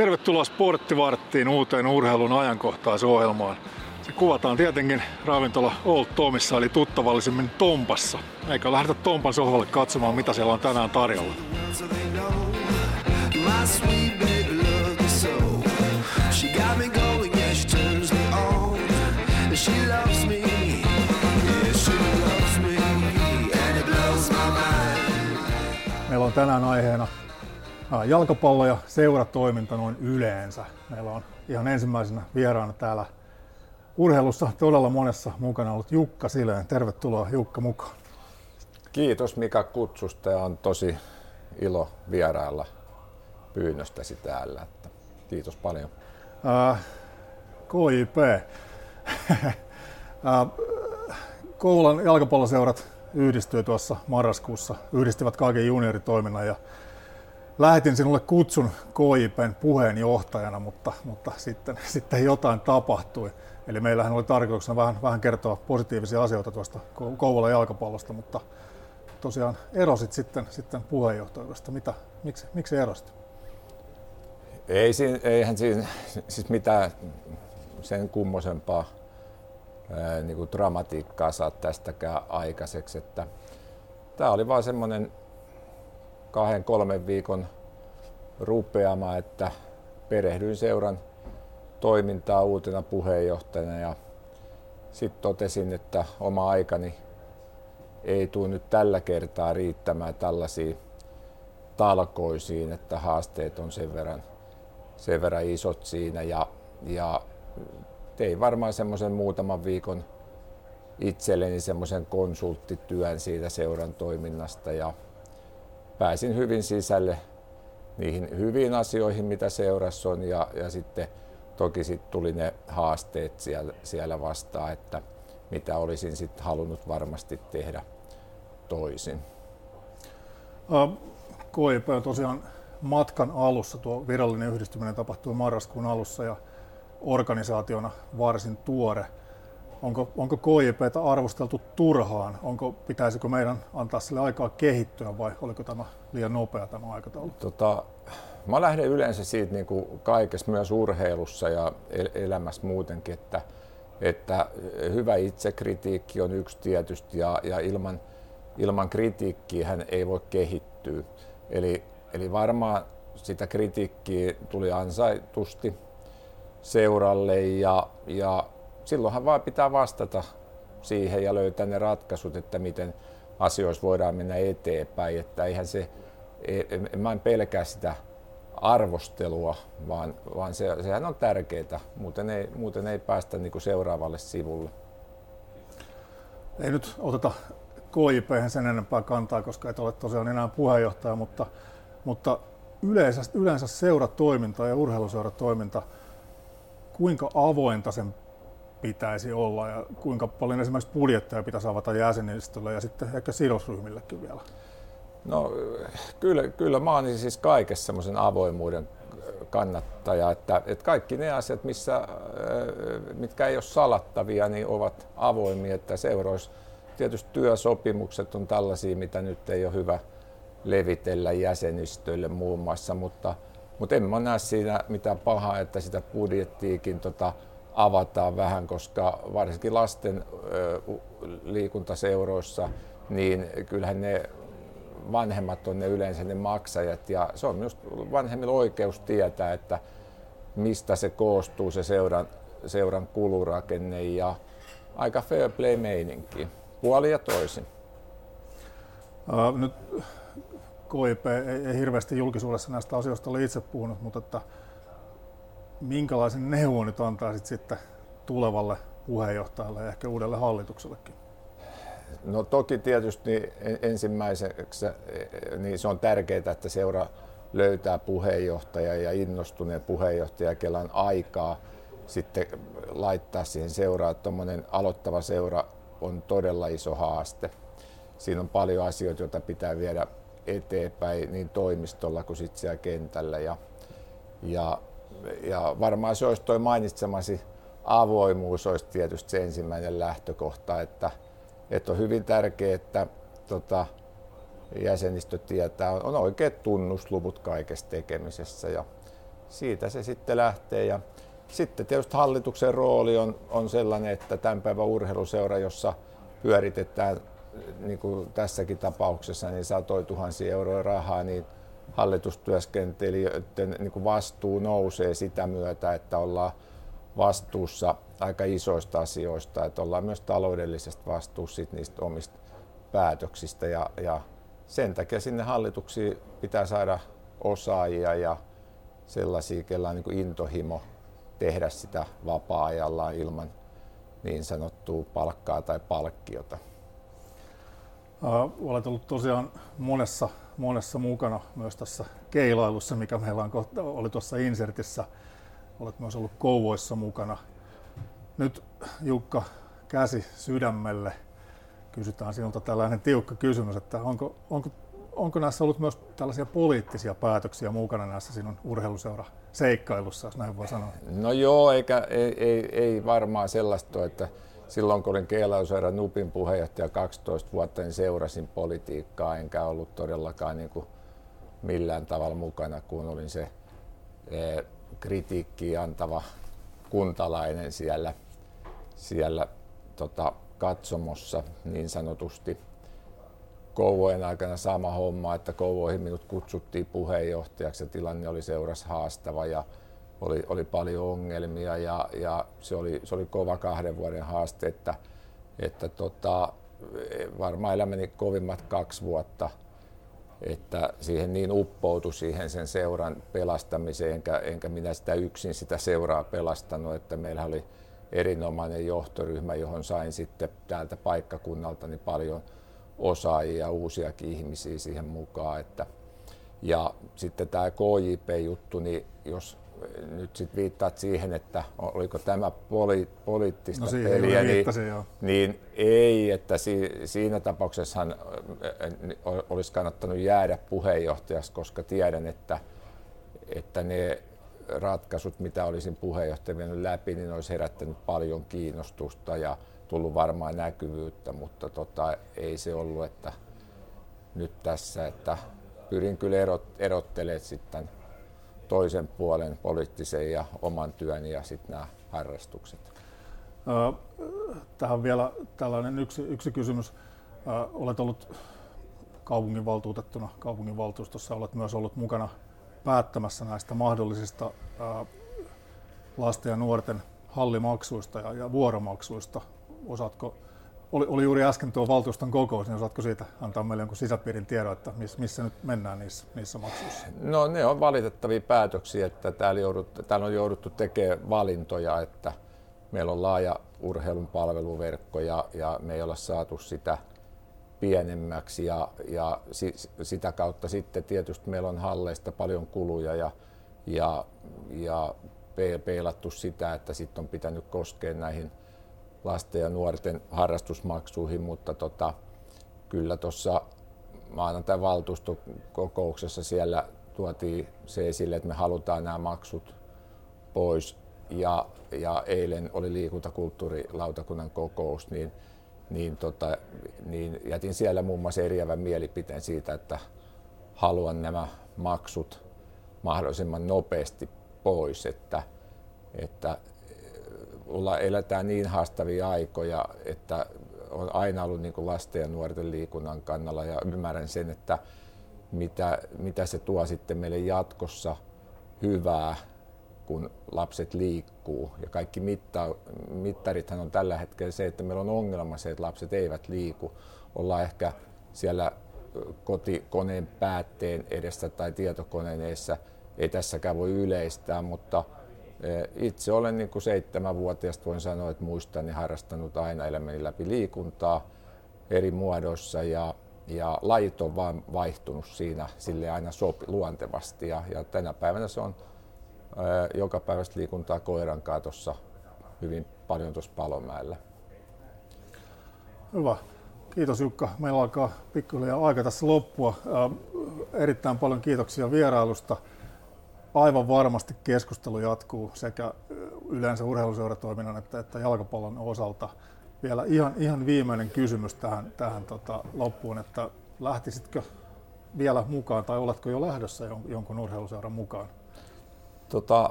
Tervetuloa Sporttivarttiin uuteen urheilun ajankohtaisohjelmaan. Se kuvataan tietenkin ravintola Old Tomissa eli tuttavallisemmin Tompassa. Eikä lähdetä Tompan sohvalle katsomaan mitä siellä on tänään tarjolla. Meillä on tänään aiheena jalkapallo ja seuratoiminta noin yleensä. Meillä on ihan ensimmäisenä vieraana täällä urheilussa todella monessa mukana ollut Jukka Sileen. Tervetuloa Jukka mukaan. Kiitos Mika kutsusta ja on tosi ilo vierailla pyynnöstäsi täällä. Että kiitos paljon. Äh, KIP. äh, Koulan jalkapalloseurat yhdistyi tuossa marraskuussa, yhdistivät kaiken junioritoiminnan ja lähetin sinulle kutsun KIPn puheenjohtajana, mutta, mutta sitten, sitten jotain tapahtui. Eli meillähän oli tarkoituksena vähän, vähän kertoa positiivisia asioita tuosta Kouvolan jalkapallosta, mutta tosiaan erosit sitten, sitten puheenjohtajuudesta. Mitä, miksi, miksi erosit? Ei, eihän siinä siis mitään sen kummosempaa niin kuin dramatiikkaa saa tästäkään aikaiseksi. Että tämä oli vaan semmoinen kahden kolmen viikon rupeama, että perehdyin seuran toimintaa uutena puheenjohtajana ja sitten totesin, että oma aikani ei tule nyt tällä kertaa riittämään tällaisiin talkoisiin, että haasteet on sen verran, sen verran isot siinä ja, ja tein varmaan semmoisen muutaman viikon itselleni semmoisen konsulttityön siitä seuran toiminnasta ja pääsin hyvin sisälle niihin hyviin asioihin, mitä seurassa on ja, ja sitten toki sitten tuli ne haasteet siellä, siellä vastaan, että mitä olisin sitten halunnut varmasti tehdä toisin. KIP tosiaan matkan alussa, tuo virallinen yhdistyminen tapahtui marraskuun alussa ja organisaationa varsin tuore onko, onko KJPtä arvosteltu turhaan? Onko, pitäisikö meidän antaa sille aikaa kehittyä vai oliko tämä liian nopea tämä aikataulu? Tota, mä lähden yleensä siitä niin kuin kaikessa myös urheilussa ja el- elämässä muutenkin, että, että hyvä itsekritiikki on yksi tietysti ja, ja ilman, ilman kritiikkiä hän ei voi kehittyä. Eli, eli varmaan sitä kritiikkiä tuli ansaitusti seuralle ja, ja silloinhan vaan pitää vastata siihen ja löytää ne ratkaisut, että miten asioissa voidaan mennä eteenpäin. Että eihän se, e, mä en pelkää sitä arvostelua, vaan, vaan se, sehän on tärkeää, muuten ei, muuten ei päästä niin kuin seuraavalle sivulle. Ei nyt oteta KIP sen enempää kantaa, koska et ole tosiaan enää puheenjohtaja, mutta, mutta yleensä, yleensä seuratoiminta ja urheiluseuratoiminta, kuinka avointa sen pitäisi olla ja kuinka paljon esimerkiksi budjetteja pitäisi avata jäsenistölle ja sitten ehkä sidosryhmillekin vielä? No kyllä, kyllä mä olen siis kaikessa semmoisen avoimuuden kannattaja, että, että kaikki ne asiat, missä, äh, mitkä ei ole salattavia, niin ovat avoimia, että seuroissa tietysti työsopimukset on tällaisia, mitä nyt ei ole hyvä levitellä jäsenistöille muun muassa, mutta, mutta en mä näe siinä mitään pahaa, että sitä budjettiikin tota, avataan vähän, koska varsinkin lasten liikuntaseuroissa, niin kyllähän ne vanhemmat on ne yleensä ne maksajat ja se on myös vanhemmilla oikeus tietää, että mistä se koostuu se seuran, seuran kulurakenne ja aika fair play meininki, puoli ja toisin. Uh, nyt KIP ei, ei hirveästi julkisuudessa näistä asioista ole itse puhunut, mutta että minkälaisen neuvon nyt antaisit sitten tulevalle puheenjohtajalle ja ehkä uudelle hallituksellekin? No toki tietysti ensimmäiseksi niin se on tärkeää, että seura löytää puheenjohtaja ja innostuneen puheenjohtaja, kellä on aikaa sitten laittaa siihen seuraa. Tuommoinen aloittava seura on todella iso haaste. Siinä on paljon asioita, joita pitää viedä eteenpäin niin toimistolla kuin sitten siellä kentällä. Ja, ja ja varmaan se olisi tuo mainitsemasi avoimuus olisi tietysti se ensimmäinen lähtökohta, että, että on hyvin tärkeää, että tota, jäsenistö tietää, on oikeat tunnusluvut kaikessa tekemisessä ja siitä se sitten lähtee. Ja sitten tietysti hallituksen rooli on, on sellainen, että tämän päivän urheiluseura, jossa pyöritetään niin kuin tässäkin tapauksessa niin satoi tuhansia euroja rahaa, niin hallitustyöskentelijöiden niin kuin vastuu nousee sitä myötä, että ollaan vastuussa aika isoista asioista, että ollaan myös taloudellisesti vastuussa niistä omista päätöksistä ja, ja sen takia sinne hallituksiin pitää saada osaajia ja sellaisia, kellä on niin intohimo tehdä sitä vapaa-ajallaan ilman niin sanottua palkkaa tai palkkiota. Olet ollut tosiaan monessa, monessa mukana myös tässä keilailussa, mikä meillä on kohta, oli tuossa insertissä. Olet myös ollut Kouvoissa mukana. Nyt Jukka, käsi sydämelle. Kysytään sinulta tällainen tiukka kysymys, että onko, onko, onko näissä ollut myös tällaisia poliittisia päätöksiä mukana näissä sinun urheiluseura seikkailussa, jos näin voi sanoa? No joo, eikä, ei, ei, ei varmaan sellaista, että silloin kun olin Keilauseura Nupin puheenjohtaja 12 vuotta, niin seurasin politiikkaa, enkä ollut todellakaan niin kuin millään tavalla mukana, kun olin se e, kritiikki antava kuntalainen siellä, siellä tota, katsomossa niin sanotusti. Kouvojen aikana sama homma, että Kouvoihin minut kutsuttiin puheenjohtajaksi ja tilanne oli seurassa haastava ja oli, oli paljon ongelmia ja, ja se, oli, se oli kova kahden vuoden haaste, että, että tota, varmaan elämäni kovimmat kaksi vuotta, että siihen niin uppoutui siihen sen seuran pelastamiseen, enkä, enkä minä sitä yksin sitä seuraa pelastanut, että meillä oli erinomainen johtoryhmä, johon sain sitten täältä paikkakunnalta niin paljon osaajia, uusiakin ihmisiä siihen mukaan. Että, ja sitten tämä KJP-juttu, niin jos nyt sit viittaat siihen, että oliko tämä poli, poliittista no peliä, niin, niin ei, että si, siinä tapauksessa olisi kannattanut jäädä puheenjohtajaksi, koska tiedän, että, että ne ratkaisut, mitä olisin puheenjohtaja vienyt läpi, niin olisi herättänyt paljon kiinnostusta ja tullut varmaan näkyvyyttä, mutta tota, ei se ollut, että nyt tässä, että pyrin kyllä erot, erottelemaan sitten toisen puolen poliittisen ja oman työn ja sitten nämä harrastukset. Tähän vielä tällainen yksi, yksi kysymys. Olet ollut kaupunginvaltuutettuna kaupunginvaltuustossa, olet myös ollut mukana päättämässä näistä mahdollisista lasten ja nuorten hallimaksuista ja, ja vuoromaksuista. Osaatko oli, oli juuri äsken tuo valtuuston kokous, niin osaatko siitä antaa meille jonkun sisäpiirin tiedon, että miss, missä nyt mennään niissä, niissä maksuissa? No ne on valitettavia päätöksiä, että täällä, joudut, täällä on jouduttu tekemään valintoja, että meillä on laaja urheilun palveluverkko ja, ja me ei olla saatu sitä pienemmäksi ja, ja si, sitä kautta sitten tietysti meillä on halleista paljon kuluja ja, ja, ja peilattu sitä, että sitten on pitänyt koskea näihin lasten ja nuorten harrastusmaksuihin, mutta tota, kyllä tuossa maanantai valtuustokokouksessa siellä tuotiin se esille, että me halutaan nämä maksut pois. Ja, ja eilen oli liikuntakulttuurilautakunnan kokous, niin, niin, tota, niin jätin siellä muun muassa eriävän mielipiteen siitä, että haluan nämä maksut mahdollisimman nopeasti pois, että, että olla, eletään niin haastavia aikoja, että on aina ollut niin lasten ja nuorten liikunnan kannalla ja ymmärrän sen, että mitä, mitä se tuo sitten meille jatkossa hyvää, kun lapset liikkuu. Ja kaikki mitta, mittarithan on tällä hetkellä se, että meillä on ongelma se, että lapset eivät liiku. Ollaan ehkä siellä kotikoneen päätteen edessä tai tietokoneen edessä. Ei tässäkään voi yleistää, mutta itse olen niin kuin seitsemänvuotiaasta voin sanoa, että muistan ja harrastanut aina elämäni läpi liikuntaa eri muodoissa ja, ja lajit on vaan vaihtunut siinä sille aina sopi, luontevasti ja, ja tänä päivänä se on ää, eh, joka päivästä liikuntaa koiran kanssa hyvin paljon tuossa Palomäellä. Hyvä. Kiitos Jukka. Meillä alkaa pikkuhiljaa aika tässä loppua. Ää, erittäin paljon kiitoksia vierailusta aivan varmasti keskustelu jatkuu sekä yleensä urheiluseuratoiminnan että, että jalkapallon osalta. Vielä ihan, ihan viimeinen kysymys tähän, tähän tota, loppuun, että lähtisitkö vielä mukaan tai oletko jo lähdössä jonkun urheiluseuran mukaan? Tota,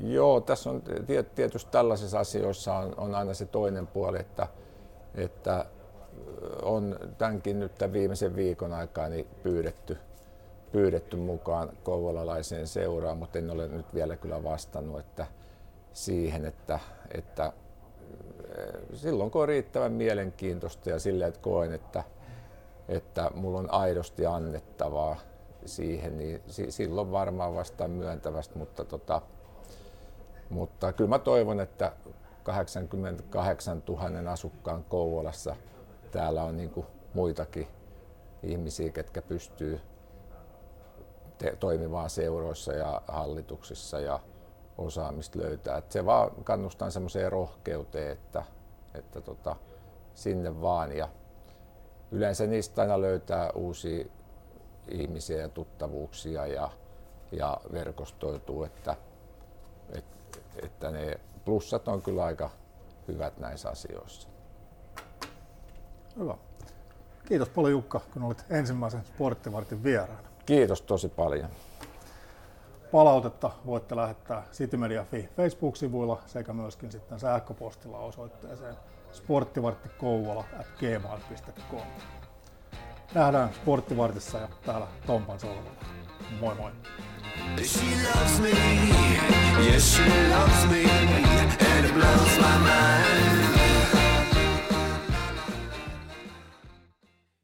joo, tässä on tietysti tällaisissa asioissa on, on aina se toinen puoli, että, että on tämänkin nyt tämän viimeisen viikon aikaa niin pyydetty, pyydetty mukaan kouvolalaiseen seuraan, mutta en ole nyt vielä kyllä vastannut että siihen, että, että silloin kun on riittävän mielenkiintoista ja silleen, että koen, että, että mulla on aidosti annettavaa siihen, niin silloin varmaan vastaan myöntävästi, mutta, tota, mutta kyllä mä toivon, että 88 000 asukkaan Kouvolassa täällä on niin muitakin ihmisiä, ketkä pystyy te- toimimaan seuroissa ja hallituksissa ja osaamista löytää. Et se vaan kannustaa semmoiseen rohkeuteen, että, että tota, sinne vaan. Ja yleensä niistä aina löytää uusia ihmisiä ja tuttavuuksia ja, ja verkostoituu, että, että, että ne plussat on kyllä aika hyvät näissä asioissa. Hyvä. Kiitos paljon Jukka, kun olit ensimmäisen sporttivartin vieraana. Kiitos tosi paljon. Palautetta voitte lähettää Citymedia.fi Facebook-sivuilla sekä myöskin sitten sähköpostilla osoitteeseen sporttivarttikouvola.gmail.com. Nähdään Sporttivartissa ja täällä Tompan solmulla. Moi moi! She loves me, yes she loves me,